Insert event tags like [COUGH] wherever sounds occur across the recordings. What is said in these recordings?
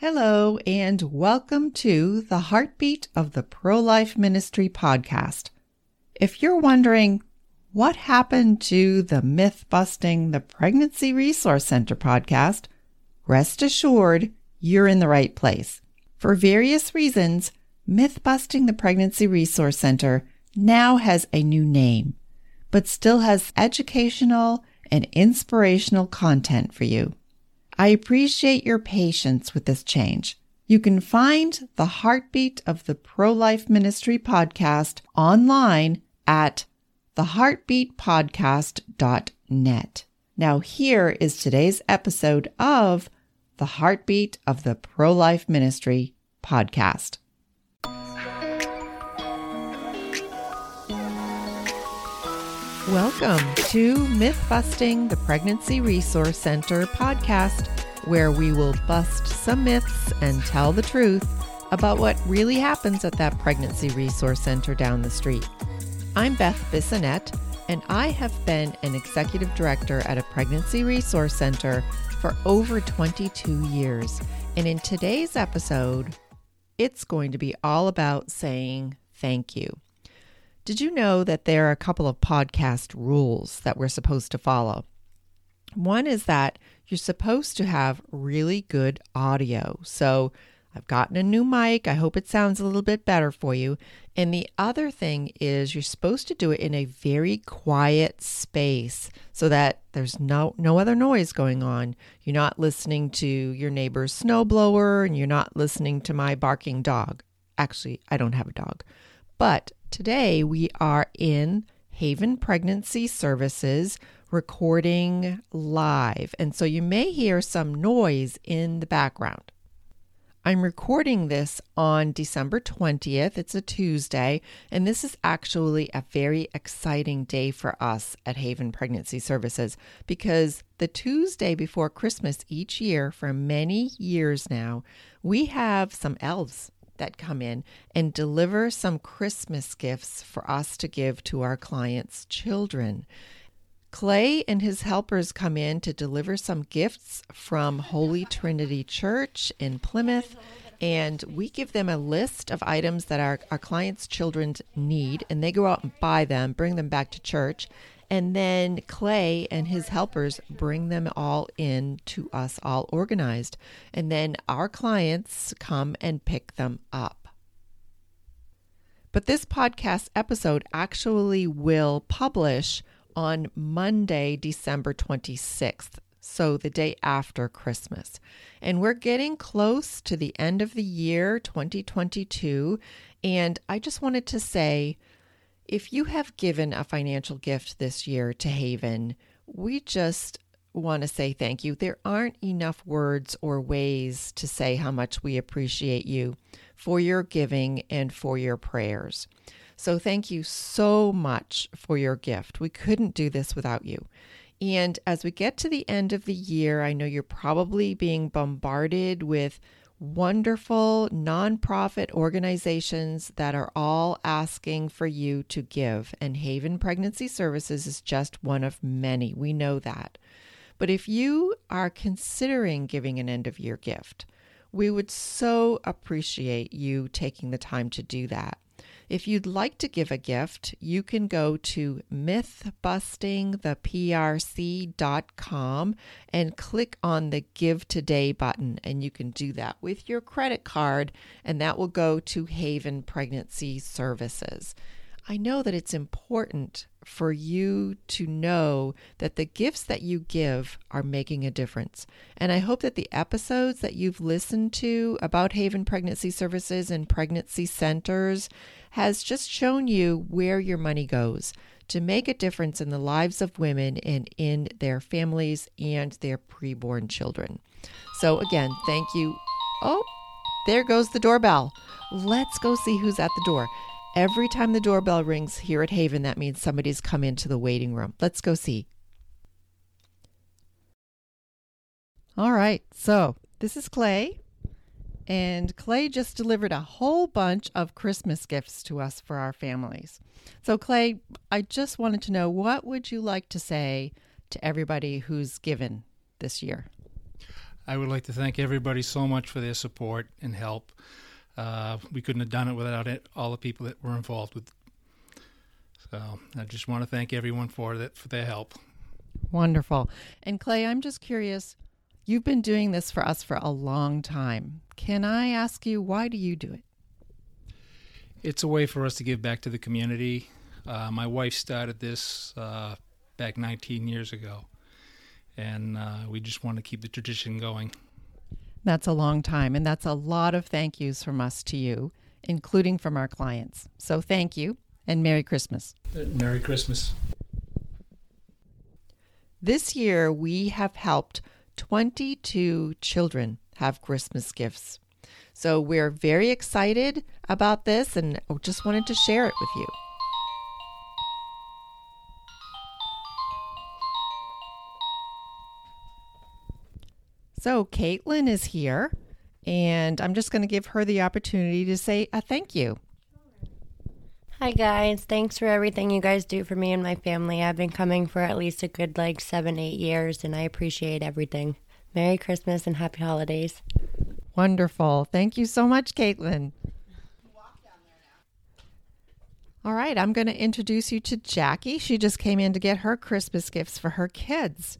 Hello, and welcome to the Heartbeat of the Pro Life Ministry podcast. If you're wondering what happened to the Myth Busting the Pregnancy Resource Center podcast, rest assured you're in the right place. For various reasons, Myth Busting the Pregnancy Resource Center now has a new name, but still has educational and inspirational content for you. I appreciate your patience with this change. You can find the heartbeat of the Pro Life Ministry podcast online at theheartbeatpodcast.net. Now, here is today's episode of the Heartbeat of the Pro Life Ministry podcast. Welcome to Myth Busting the Pregnancy Resource Center podcast, where we will bust some myths and tell the truth about what really happens at that Pregnancy Resource Center down the street. I'm Beth Bissonette, and I have been an executive director at a pregnancy resource center for over 22 years. And in today's episode, it's going to be all about saying thank you. Did you know that there are a couple of podcast rules that we're supposed to follow? One is that you're supposed to have really good audio. So I've gotten a new mic. I hope it sounds a little bit better for you. And the other thing is you're supposed to do it in a very quiet space so that there's no no other noise going on. You're not listening to your neighbor's snowblower and you're not listening to my barking dog. Actually, I don't have a dog. But today we are in Haven Pregnancy Services recording live. And so you may hear some noise in the background. I'm recording this on December 20th. It's a Tuesday, and this is actually a very exciting day for us at Haven Pregnancy Services because the Tuesday before Christmas each year, for many years now, we have some elves that come in and deliver some Christmas gifts for us to give to our clients' children. Clay and his helpers come in to deliver some gifts from Holy Trinity Church in Plymouth. And we give them a list of items that our, our clients' children need, and they go out and buy them, bring them back to church. And then Clay and his helpers bring them all in to us, all organized. And then our clients come and pick them up. But this podcast episode actually will publish on Monday, December 26th. So the day after Christmas. And we're getting close to the end of the year 2022. And I just wanted to say, if you have given a financial gift this year to Haven, we just want to say thank you. There aren't enough words or ways to say how much we appreciate you for your giving and for your prayers. So, thank you so much for your gift. We couldn't do this without you. And as we get to the end of the year, I know you're probably being bombarded with wonderful nonprofit organizations that are all asking for you to give. And Haven Pregnancy Services is just one of many. We know that. But if you are considering giving an end of year gift, we would so appreciate you taking the time to do that. If you'd like to give a gift, you can go to mythbustingtheprc.com and click on the Give Today button. And you can do that with your credit card, and that will go to Haven Pregnancy Services. I know that it's important for you to know that the gifts that you give are making a difference. And I hope that the episodes that you've listened to about Haven Pregnancy Services and pregnancy centers has just shown you where your money goes to make a difference in the lives of women and in their families and their preborn children. So, again, thank you. Oh, there goes the doorbell. Let's go see who's at the door. Every time the doorbell rings here at Haven, that means somebody's come into the waiting room. Let's go see. All right, so this is Clay, and Clay just delivered a whole bunch of Christmas gifts to us for our families. So, Clay, I just wanted to know what would you like to say to everybody who's given this year? I would like to thank everybody so much for their support and help. Uh, we couldn't have done it without it, all the people that were involved with. So I just want to thank everyone for that for their help. Wonderful. And Clay, I'm just curious. You've been doing this for us for a long time. Can I ask you why do you do it? It's a way for us to give back to the community. Uh, my wife started this uh, back 19 years ago, and uh, we just want to keep the tradition going. That's a long time, and that's a lot of thank yous from us to you, including from our clients. So thank you, and Merry Christmas. Merry Christmas. This year, we have helped 22 children have Christmas gifts. So we're very excited about this and just wanted to share it with you. So Caitlin is here, and I'm just going to give her the opportunity to say a thank you. Hi guys, thanks for everything you guys do for me and my family. I've been coming for at least a good like seven, eight years, and I appreciate everything. Merry Christmas and happy holidays. Wonderful. Thank you so much, Caitlin. All right, I'm going to introduce you to Jackie. She just came in to get her Christmas gifts for her kids.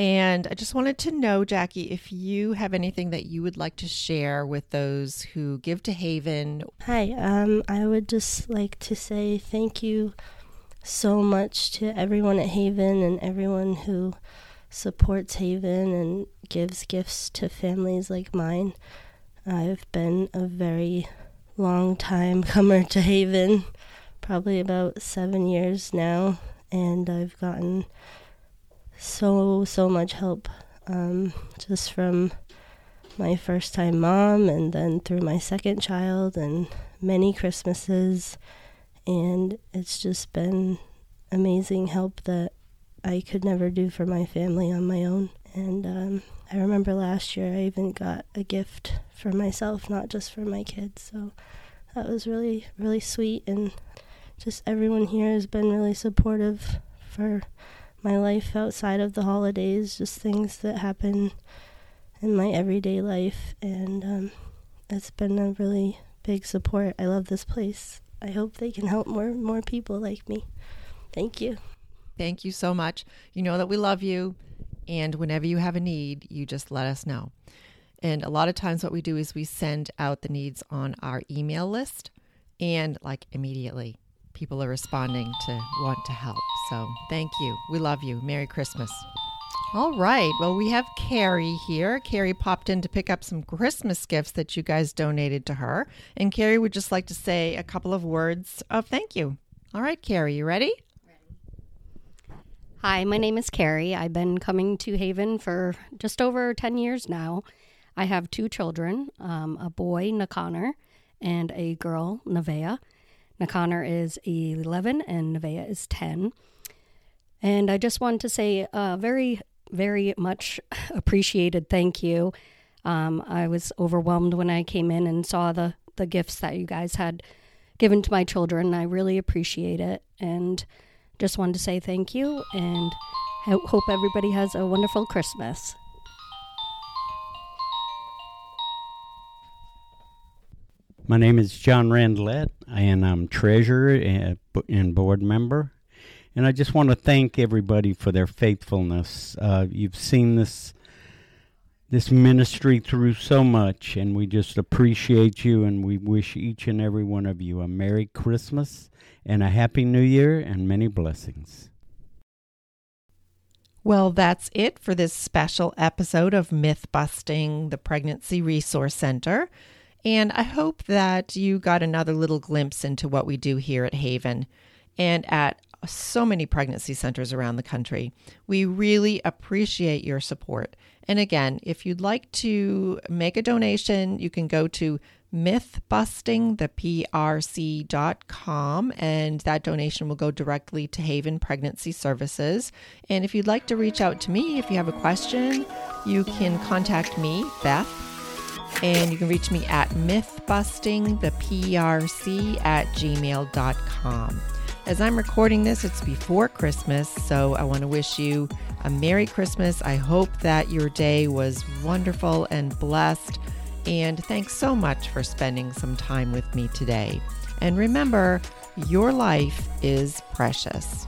And I just wanted to know, Jackie, if you have anything that you would like to share with those who give to Haven. Hi, um, I would just like to say thank you so much to everyone at Haven and everyone who supports Haven and gives gifts to families like mine. I've been a very long time comer to Haven, probably about seven years now, and I've gotten so so much help um, just from my first time mom and then through my second child and many christmases. And it's just been amazing help that i could never do for my family on my own. And um, i remember last year i even got a gift for myself not just for my kids. So that was really really sweet. And just everyone here has been really supportive for my life outside of the holidays, just things that happen in my everyday life. And um, it's been a really big support. I love this place. I hope they can help more more people like me. Thank you. Thank you so much. You know that we love you. And whenever you have a need, you just let us know. And a lot of times, what we do is we send out the needs on our email list and like immediately people are responding to want to help. So thank you. We love you. Merry Christmas. All right. Well, we have Carrie here. Carrie popped in to pick up some Christmas gifts that you guys donated to her. And Carrie would just like to say a couple of words of thank you. All right, Carrie, you ready? Hi, my name is Carrie. I've been coming to Haven for just over 10 years now. I have two children um, a boy, Nakana, and a girl, Nevaeh. Nakana is 11 and Nevaeh is 10. And I just wanted to say a very, very much [LAUGHS] appreciated thank you. Um, I was overwhelmed when I came in and saw the, the gifts that you guys had given to my children. I really appreciate it. And just wanted to say thank you and hope everybody has a wonderful Christmas. My name is John Randlett, and I'm treasurer and board member. And I just want to thank everybody for their faithfulness. Uh, you've seen this this ministry through so much, and we just appreciate you. And we wish each and every one of you a Merry Christmas and a Happy New Year and many blessings. Well, that's it for this special episode of Myth Busting the Pregnancy Resource Center. And I hope that you got another little glimpse into what we do here at Haven and at so many pregnancy centers around the country. We really appreciate your support. And again, if you'd like to make a donation, you can go to mythbustingtheprc.com and that donation will go directly to Haven Pregnancy Services. And if you'd like to reach out to me, if you have a question, you can contact me, Beth, and you can reach me at mythbustingtheprc at gmail.com. As I'm recording this, it's before Christmas, so I want to wish you a Merry Christmas. I hope that your day was wonderful and blessed. And thanks so much for spending some time with me today. And remember, your life is precious.